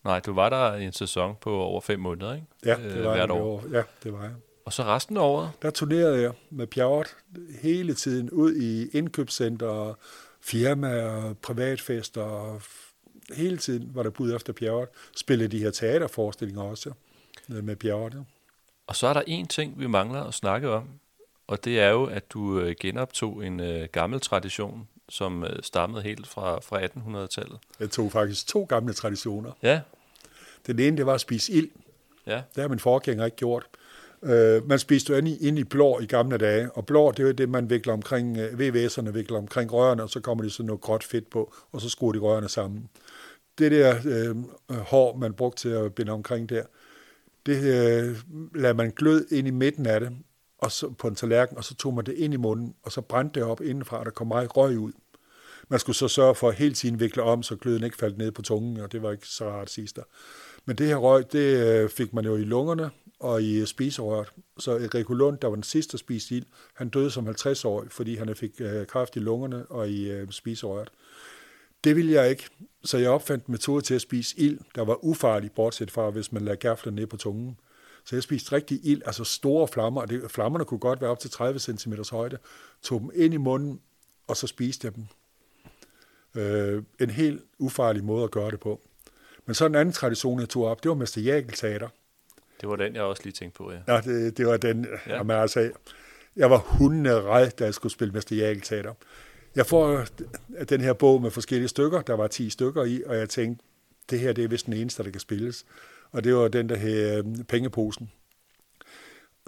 Nej, du var der i en sæson på over fem måneder, ikke? Ja, det Øh, var, hvert jeg, år. år. Ja, det var jeg. Og så resten af året? Der turnerede jeg med Pjerrot hele tiden ud i indkøbscenter, firmaer, privatfester. Hele tiden var der bud efter Pjerrot. Spillede de her teaterforestillinger også øh, med Pjerrot. ja. Og så er der en ting, vi mangler at snakke om, og det er jo, at du øh, genoptog en øh, gammel tradition, som øh, stammede helt fra, fra 1800-tallet. Jeg tog faktisk to gamle traditioner. Ja, Den ene, det var at spise ild. ja, Det har min forgænger ikke gjort. Øh, man spiste jo ind i, ind i blår i gamle dage, og blår, det er jo det, man vikler omkring, øh, VVS'erne vikler omkring rørene, og så kommer de sådan noget gråt fedt på, og så skruer de rørene sammen. Det der øh, hår, man brugte til at binde omkring der, det øh, lader man glød ind i midten af det, og så på en tallerken, og så tog man det ind i munden, og så brændte det op indenfra, og der kom meget røg ud. Man skulle så sørge for at hele tiden vikle om, så gløden ikke faldt ned på tungen, og det var ikke så rart sidst der. Men det her røg, det øh, fik man jo i lungerne og i spiserøret. Så Erik Lund, der var den sidste, der spiste ild, han døde som 50-årig, fordi han fik øh, kræft i lungerne og i øh, spiserøret. Det ville jeg ikke, så jeg opfandt en metode til at spise ild, der var ufarlig, bortset fra, hvis man lagde gafler ned på tungen. Så jeg spiste rigtig ild, altså store flammer, og det, flammerne kunne godt være op til 30 cm højde, tog dem ind i munden, og så spiste jeg dem. Øh, en helt ufarlig måde at gøre det på. Men så en anden tradition, jeg tog op, det var Mester Jagel Teater. det var den, jeg også lige tænkte på, ja. Nå, det, det var den, Ja. ja. jamen, altså, jeg var hundene red, da jeg skulle spille Mester Jagel Teater. Jeg får øh, den her bog med forskellige stykker, der var 10 stykker i, og jeg tænkte, det her det er vist den eneste, der kan spilles. Og det var den, der hed øh, Pengeposen.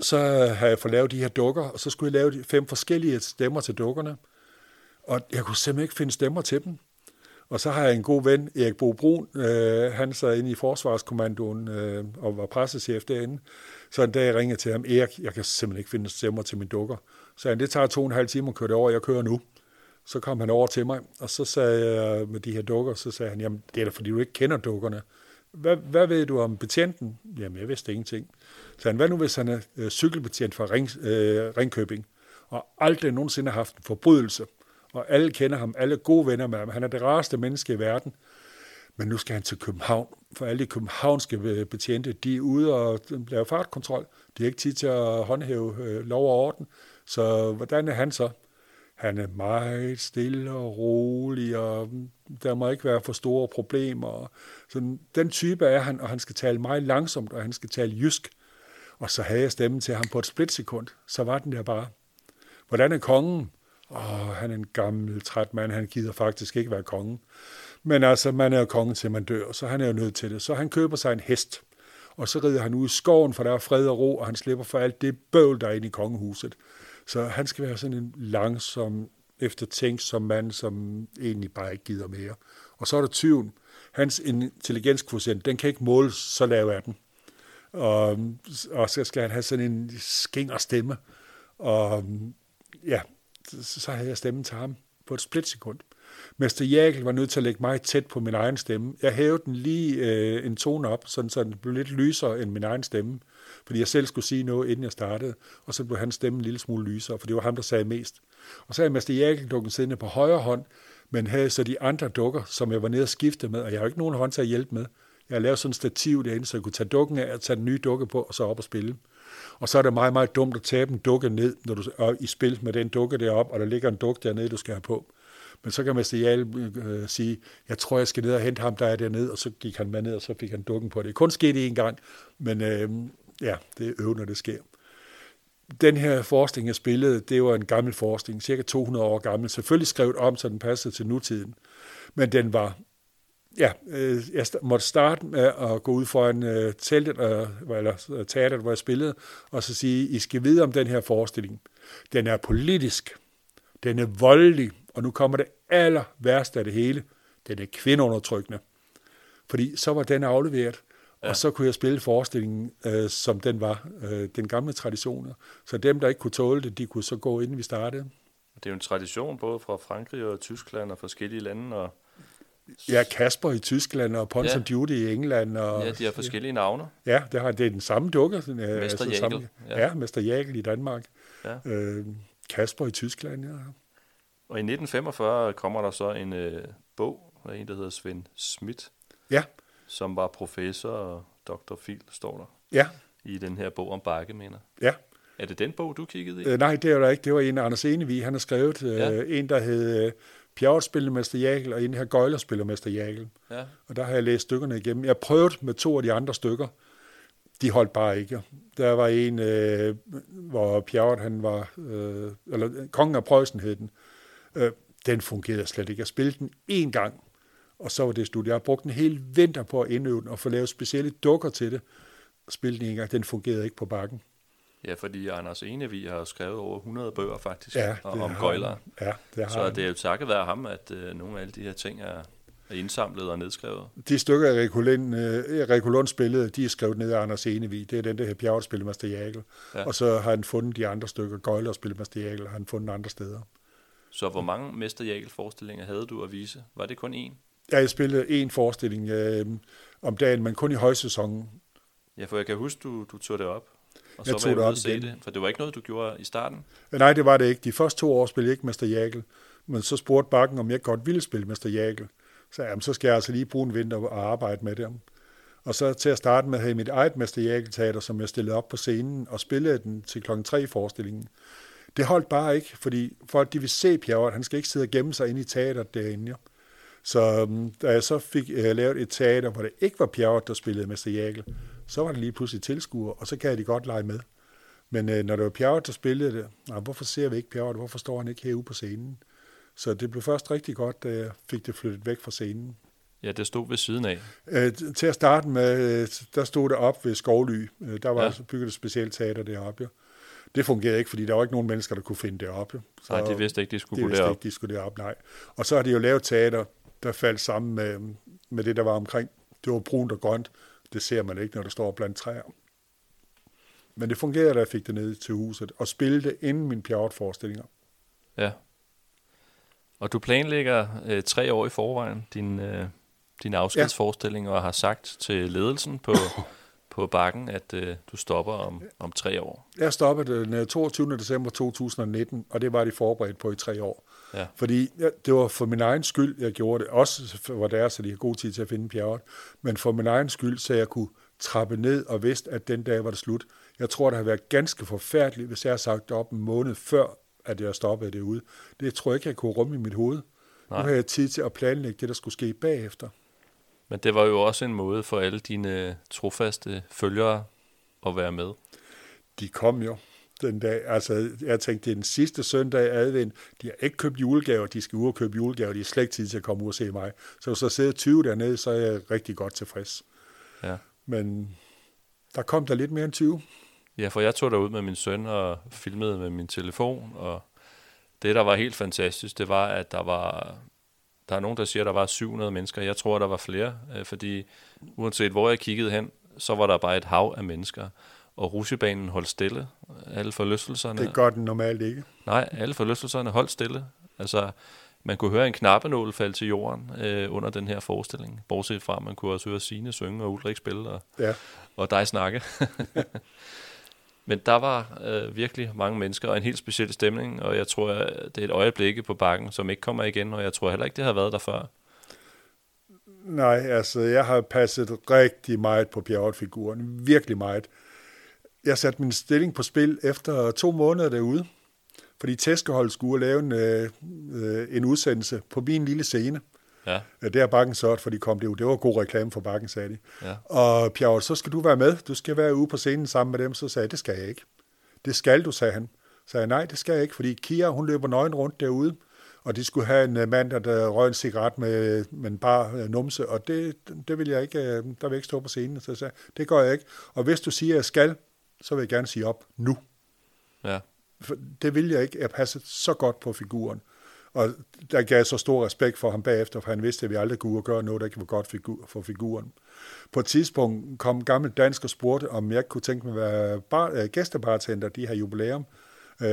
Så har jeg fået lavet de her dukker, og så skulle jeg lave de fem forskellige stemmer til dukkerne. Og jeg kunne simpelthen ikke finde stemmer til dem. Og så har jeg en god ven, Erik Bo Brun, øh, han sad inde i Forsvarskommandoen øh, og var pressechef derinde. Så en dag jeg ringede til ham, Erik, jeg kan simpelthen ikke finde stemmer til min dukker. Så han, det tager to og en halv time at køre det over, jeg kører nu. Så kom han over til mig, og så sagde jeg med de her dukker, så sagde han, jamen det er da fordi du ikke kender dukkerne. Hvad, hvad ved du om betjenten? Jamen jeg vidste ingenting. Så han, hvad nu hvis han er øh, cykelbetjent fra Ring, øh, Ringkøbing, og aldrig nogensinde har haft en forbrydelse, og alle kender ham, alle er gode venner med ham, han er det rareste menneske i verden, men nu skal han til København, for alle de københavnske øh, betjente, de er ude og øh, laver fartkontrol. De har ikke tid til at håndhæve øh, lov og orden. Så hvordan er han så? Han er meget stille og rolig, og der må ikke være for store problemer. Så den type er han, og han skal tale meget langsomt, og han skal tale jysk. Og så havde jeg stemmen til ham på et splitsekund. Så var den der bare. Hvordan er kongen? Åh, han er en gammel, træt mand. Han gider faktisk ikke være kongen. Men altså, man er jo kongen til man dør, så han er jo nødt til det. Så han køber sig en hest, og så rider han ud i skoven, for der er fred og ro, og han slipper for alt det bøvl, der er inde i kongehuset. Så han skal være sådan en langsom, eftertænksom mand, som egentlig bare ikke gider mere. Og så er der tyven. Hans intelligenskvotient, den kan ikke måles, så lav er den. Og, og så skal han have sådan en skinger stemme. Og ja, så, så havde jeg stemmen til ham på et splitsekund. Mester Jagel var nødt til at lægge mig tæt på min egen stemme. Jeg hævede den lige øh, en tone op, sådan, så den blev lidt lysere end min egen stemme, fordi jeg selv skulle sige noget, inden jeg startede, og så blev hans stemme en lille smule lysere, for det var ham, der sagde mest. Og så havde Mester Jagel-dukken siddende på højre hånd, men havde så de andre dukker, som jeg var nede og skifte med, og jeg har jo ikke nogen hånd til at hjælpe med. Jeg har lavet sådan en stativ derinde, så jeg kunne tage dukken af og tage den nye dukke på, og så op og spille. Og så er det meget, meget dumt at tabe en dukke ned, når du er i spil med den dukke deroppe, og der ligger en dukke dernede, du skal have på. Men så kan Mester Jal øh, sige, jeg tror, jeg skal ned og hente ham, der er dernede, og så gik han med ned, og så fik han dukken på det. Kun skete én gang, men øh, ja, det er øvende, når det sker. Den her forskning, jeg spillede, det var en gammel forskning, cirka 200 år gammel, selvfølgelig skrevet om, så den passede til nutiden. Men den var ja, øh, jeg måtte starte med at gå ud for en øh, teltet, øh, eller øh, teater, hvor jeg spillede, og så sige, I skal vide om den her forestilling. Den er politisk, den er voldelig, og nu kommer det aller værste af det hele. Den er kvindeundertrykkende. Fordi så var den afleveret, ja. og så kunne jeg spille forestillingen, øh, som den var, øh, den gamle traditioner. Så dem, der ikke kunne tåle det, de kunne så gå, inden vi startede. Det er jo en tradition både fra Frankrig og Tyskland og forskellige lande, og Ja, Kasper i Tyskland og Pons ja. Judy i England. Og, ja, de har forskellige navne. Ja, det, har, det er den samme dukke. Mester altså, Jagel. Samme, ja. ja, Mester Jagel i Danmark. Ja. Øh, Kasper i Tyskland, ja. Og i 1945 kommer der så en øh, bog af en, der hedder Svend Schmidt. Ja. Som var professor og Dr. Phil, står der. Ja. I den her bog om bakkeminder. Ja. Er det den bog, du kiggede i? Øh, nej, det var der ikke. Det var en af Anders Enevig. Han har skrevet øh, ja. en, der hed øh, Pjerrot spiller Mester Jagel, og en her Gøjler spiller Mester Jagel. Ja. Og der har jeg læst stykkerne igennem. Jeg prøvede med to af de andre stykker. De holdt bare ikke. Der var en, øh, hvor Pjerrot, han var, øh, eller Kongen af Preussen hed den. Øh, den fungerede slet ikke. Jeg spillede den én gang, og så var det slut. Jeg har brugt en hel vinter på at indøve den, og få lavet specielle dukker til det. Spille den en gang. Den fungerede ikke på bakken. Ja, fordi Anders Enevi har skrevet over 100 bøger faktisk ja, om gøjlere. Ja, det har Så det er jo takket være ham, at øh, nogle af alle de her ting er, er indsamlet og nedskrevet. De stykker, Erik Lund, øh, spillede, de er skrevet ned af Anders Enevi. Det er den, der her Bjerg spiller Master Jagel. Ja. Og så har han fundet de andre stykker. Gøjler og spiller Master Jagel har han fundet andre steder. Så hvor mange Mester Jagel forestillinger havde du at vise? Var det kun én? Ja, jeg spillede én forestilling øh, om dagen, men kun i højsæsonen. Ja, for jeg kan huske, du, du tog det op. Og jeg så tog var det op se det, for det var ikke noget, du gjorde i starten? Nej, det var det ikke. De første to år spillede jeg ikke Mester Jagel, men så spurgte Bakken, om jeg godt ville spille Mester Jagel. Så jamen, så skal jeg altså lige bruge en vinter og arbejde med det. Og så til at starte med havde jeg mit eget Mester Jagel-teater, som jeg stillede op på scenen og spillede den til klokken 3 i forestillingen. Det holdt bare ikke, fordi folk de vil se Pjerrot. Han skal ikke sidde og gemme sig inde i teateret derinde. Ja. Så um, da jeg så fik uh, lavet et teater, hvor det ikke var Pjerrot, der spillede Mester Jagel, så var det lige pludselig tilskuer, og så kan de godt lege med. Men uh, når det var Pjerrot, der spillede det, nej, hvorfor ser vi ikke Pjerrot? Hvorfor står han ikke herude på scenen? Så det blev først rigtig godt, da jeg fik det flyttet væk fra scenen. Ja, det stod ved siden af. Uh, til at starte med, der stod det op ved Skovly. Uh, der var ja. bygget et specielt teater deroppe. Ja. Det fungerede ikke, fordi der var ikke nogen mennesker, der kunne finde det op. Så nej, de vidste ikke, de skulle de gå derop. ikke, de skulle derop, nej. Og så har de jo lavet teater, der faldt sammen med, med det, der var omkring. Det var brunt og grønt. Det ser man ikke, når der står blandt træer. Men det fungerede, da jeg fik det ned til huset, og spille det inden min Pjerrot-forestillinger. Ja. Og du planlægger øh, tre år i forvejen din, øh, din afskedsforestilling, ja. og har sagt til ledelsen på *laughs* på bakken, at øh, du stopper om, om tre år? Jeg stoppede den 22. december 2019, og det var de forberedt på i tre år. Ja. Fordi ja, det var for min egen skyld, jeg gjorde det. Også for deres, så de har god tid til at finde bjerget. Men for min egen skyld, så jeg kunne trappe ned og vidste, at den dag var det slut. Jeg tror, det har været ganske forfærdeligt, hvis jeg har sagt det op en måned før, at jeg stoppede det ud. Det tror jeg ikke, jeg kunne rumme i mit hoved. Nej. Nu har jeg tid til at planlægge det, der skulle ske bagefter. Men det var jo også en måde for alle dine trofaste følgere at være med. De kom jo den dag. Altså, jeg tænkte, det er den sidste søndag advent. De har ikke købt julegaver, de skal ud og købe julegaver. De har slet ikke tid til at komme ud og se mig. Så så sidder 20 dernede, så er jeg rigtig godt tilfreds. Ja. Men der kom der lidt mere end 20. Ja, for jeg tog derud med min søn og filmede med min telefon, og det, der var helt fantastisk, det var, at der var der er nogen, der siger, at der var 700 mennesker. Jeg tror, der var flere, øh, fordi uanset hvor jeg kiggede hen, så var der bare et hav af mennesker. Og rusjebanen holdt stille. Alle forlystelserne... Det gør den normalt ikke. Nej, alle forlystelserne holdt stille. Altså, Man kunne høre en knappenål falde til jorden øh, under den her forestilling. Bortset fra, at man kunne også høre Signe synge og Ulrik spille og, Ja. og dig snakke. *laughs* Men der var øh, virkelig mange mennesker og en helt speciel stemning, og jeg tror, det er et øjeblik på bakken, som ikke kommer igen, og jeg tror heller ikke, det har været der før. Nej, altså, jeg har passet rigtig meget på Bjerget-figuren. Virkelig meget. Jeg satte min stilling på spil efter to måneder derude, fordi Tæskehold skulle lave en, øh, en udsendelse på min lille scene. Ja, Øh, Det har Bakken sørget for, de kom det ud. Det var god reklame for Bakken, sagde de. ja. Og Pjerre, så skal du være med. Du skal være ude på scenen sammen med dem. Så sagde jeg, det skal jeg ikke. Det skal du, sagde han. Så sagde jeg, nej, det skal jeg ikke, fordi Kia, hun løber nøgen rundt derude. Og de skulle have en øh, mand, der røg en cigaret med, med en bar øh, numse, og det, det vil jeg ikke, der vil jeg ikke stå på scenen. Så jeg sagde, det gør jeg ikke. Og hvis du siger, at jeg skal, så vil jeg gerne sige op nu. ja. For det vil jeg ikke. Jeg passede så godt på figuren. Og der gav jeg så stor respekt for ham bagefter, for han vidste, at vi aldrig kunne gøre noget, der ikke var godt figur, for figuren. På et tidspunkt kom gammel dansk og spurgte, om jeg kunne tænke mig at være bar, øh, gæstebartender, de her jubilæum. Øh,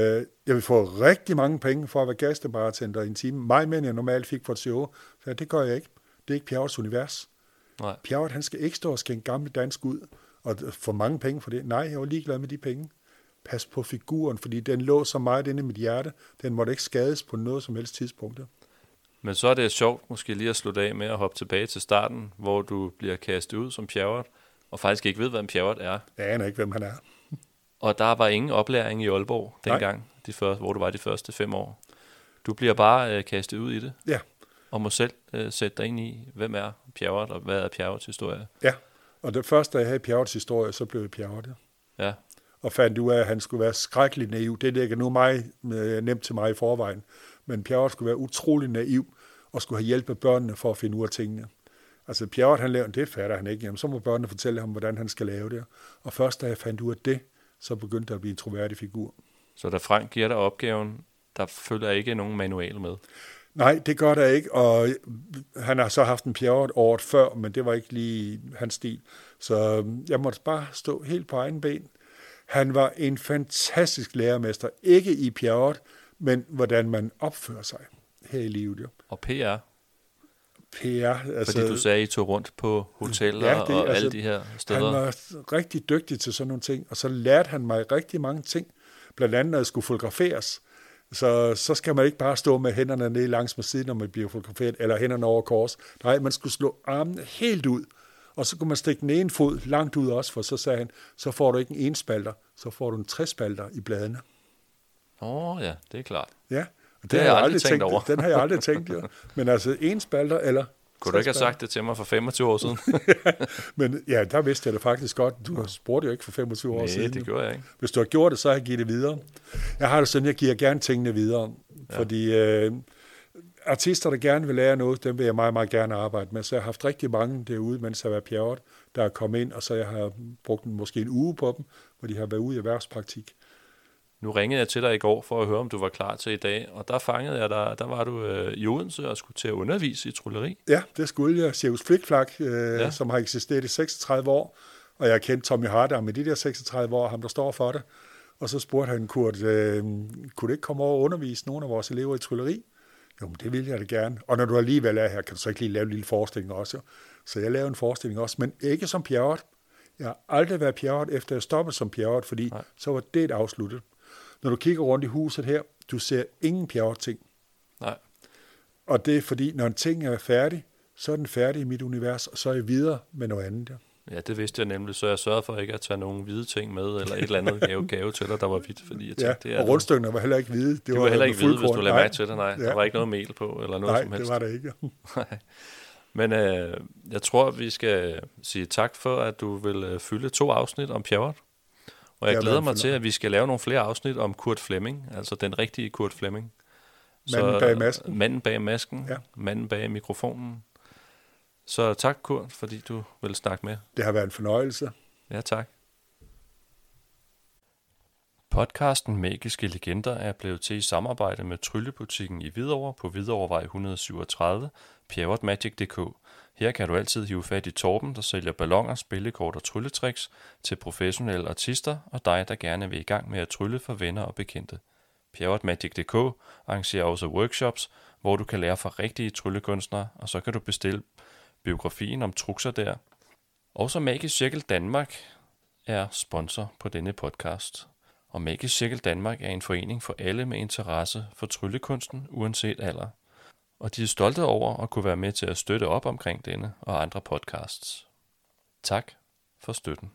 jeg vil få rigtig mange penge for at være gæstebartender i en time. Mig mere, jeg normalt fik for et show. Så det gør jeg ikke. Det er ikke Pjerrets univers. Nej. Pjerret, han skal ikke stå og skænke gamle dansk ud og få mange penge for det. Nej, jeg var ligeglad med de penge. Pas på figuren, fordi den lå så meget inde i mit hjerte. Den måtte ikke skades på noget som helst tidspunkt. Men så er det sjovt måske lige at slutte af med at hoppe tilbage til starten, hvor du bliver kastet ud som pjerret, og faktisk ikke ved, hvad en pjerret er. Jeg aner ikke, hvem han er. Og der var ingen oplæring i Aalborg dengang, de første, hvor du var de første fem år. Du bliver bare øh, kastet ud i det, Ja, og må selv øh, sætte dig ind i, hvem er Pjerret, og hvad er Pjerrets historie. ja. Og det første, da jeg havde Pjerrets historie, så blev jeg Pjerret. Ja, Og fandt ud af, at han skulle være skrækkelig naiv. Det ligger nu meget øh, nemt til mig i forvejen. Men Pjerret skulle være utrolig naiv, og skulle have hjælp med børnene for at finde ud af tingene. Altså Pjerret, han lavede, det fatter han ikke. Jamen, så må børnene fortælle ham, hvordan han skal lave det. Og først da jeg fandt ud af det, så begyndte der at blive en troværdig figur. så da Frank giver dig opgaven, der følger ikke nogen manual med. Nej, det gør der ikke, og han har så haft en Pjerrot året før, men det var ikke lige hans stil. Så jeg måtte bare stå helt på egen ben. Han var en fantastisk lærermester, ikke i Pjerrot, men hvordan man opfører sig her i livet. Jo. Og PR, PR, altså, fordi du sagde, I tog rundt på hoteller Ja, det- og altså, alle de her han steder. var rigtig dygtig til sådan nogle ting, og så lærte han mig rigtig mange ting, blandt andet, når jeg skulle fotograferes. Så, så skal man ikke bare stå med hænderne ned langs med siden, når man bliver fotograferet, eller hænderne over kors. Nej, man skulle slå armene helt ud, og så kunne man stikke den ene fod langt ud også, for så sagde han, så får du ikke en enspalter, så får du en trespalter i bladene. Åh oh, ja, det er klart. Ja, og har jeg aldrig tænkt over. Den har jeg aldrig tænkt, jo. *laughs* Men altså en spalter eller Kunne du ikke have sagt det til mig for 25 år siden? *laughs* Men ja, der vidste jeg det faktisk godt. Du spurgte jo ikke for 25 år Nej, siden. det gjorde jeg ikke. Hvis du har gjort det, så har jeg givet det videre. Jeg har det sådan, jeg giver gerne tingene videre. Ja. Fordi øh, artister, der gerne vil lære noget, dem vil jeg meget, meget gerne arbejde med. Så jeg har haft rigtig mange derude, mens jeg var pjerret, der er kommet ind, og så jeg har brugt måske en uge på dem, hvor de har været ude i erhvervspraktik. Nu ringede jeg til dig i går for at høre, om du var klar til i dag, og der fangede jeg dig. Der var du øh, i Odense og skulle til at undervise i trylleri. Ja, det skulle jeg. Cirkus Flikflak, øh, ja. Som har eksisteret i 36 år, og jeg har kendt Tommy Hardam med de der 36 år, ham der står for det. Og så spurgte han, Kurt, øh, kunne du ikke komme over og undervise nogle af vores elever i trylleri? Jo, men det vil jeg da gerne. Og når du alligevel er her, kan du så ikke lige lave en lille forestilling også? Så jeg lavede en forestilling også, men ikke som Pjerrot. Jeg har aldrig været Pjerrot, efter jeg stoppede som Pjerrot, fordi Nej. Nej. så var det afsluttet. Når du kigger rundt i huset her, du ser ingen Pjerrot-ting. Nej, Og det er fordi, når en ting er færdig, så er den færdig i mit univers, og så er jeg videre med noget andet. Ja. ja, det vidste jeg nemlig, så jeg sørgede for ikke at tage nogen hvide ting med, eller et eller andet *laughs* gave, gave til dig, der var hvidt, fordi jeg tænkte, Ja, det er og rundstykkerne var heller ikke hvide. Det, det var heller ikke hvide, hvis du lagde Nej, mærke til det, nej. Ja. Der var ikke noget mel på, eller noget Nej, som det helst. var det ikke. *laughs* Men øh, jeg tror, vi skal sige tak for, at du vil øh, fylde to afsnit om Pjerrot. Og jeg glæder mig til, at vi skal lave nogle flere afsnit om Kurt Flemming, altså den rigtige Kurt Flemming. Manden bag masken. Manden bag masken, Ja. ja. manden bag mikrofonen. Så tak, Kurt, fordi du vil snakke med. Det har været en fornøjelse. Ja, tak. Podcasten Magiske Legender er blevet til i samarbejde med Tryllebutikken i Hvidovre på Hvidovrevej 137, pjerrotmagic.dk. Her kan du altid hive fat i Torben, der sælger ballonger, spillekort og trylletricks til professionelle artister og dig, der gerne vil i gang med at trylle for venner og bekendte. Pjerrotmagic.dk arrangerer også workshops, hvor du kan lære fra rigtige tryllekunstnere, og så kan du bestille biografien om trukser der. Også Magisk Cirkel Danmark er sponsor på denne podcast. Og Magisk Cirkel Danmark er en forening for alle med interesse for tryllekunsten, uanset alder. Og de er stolte over at kunne være med til at støtte op omkring denne og andre podcasts. Tak for støtten.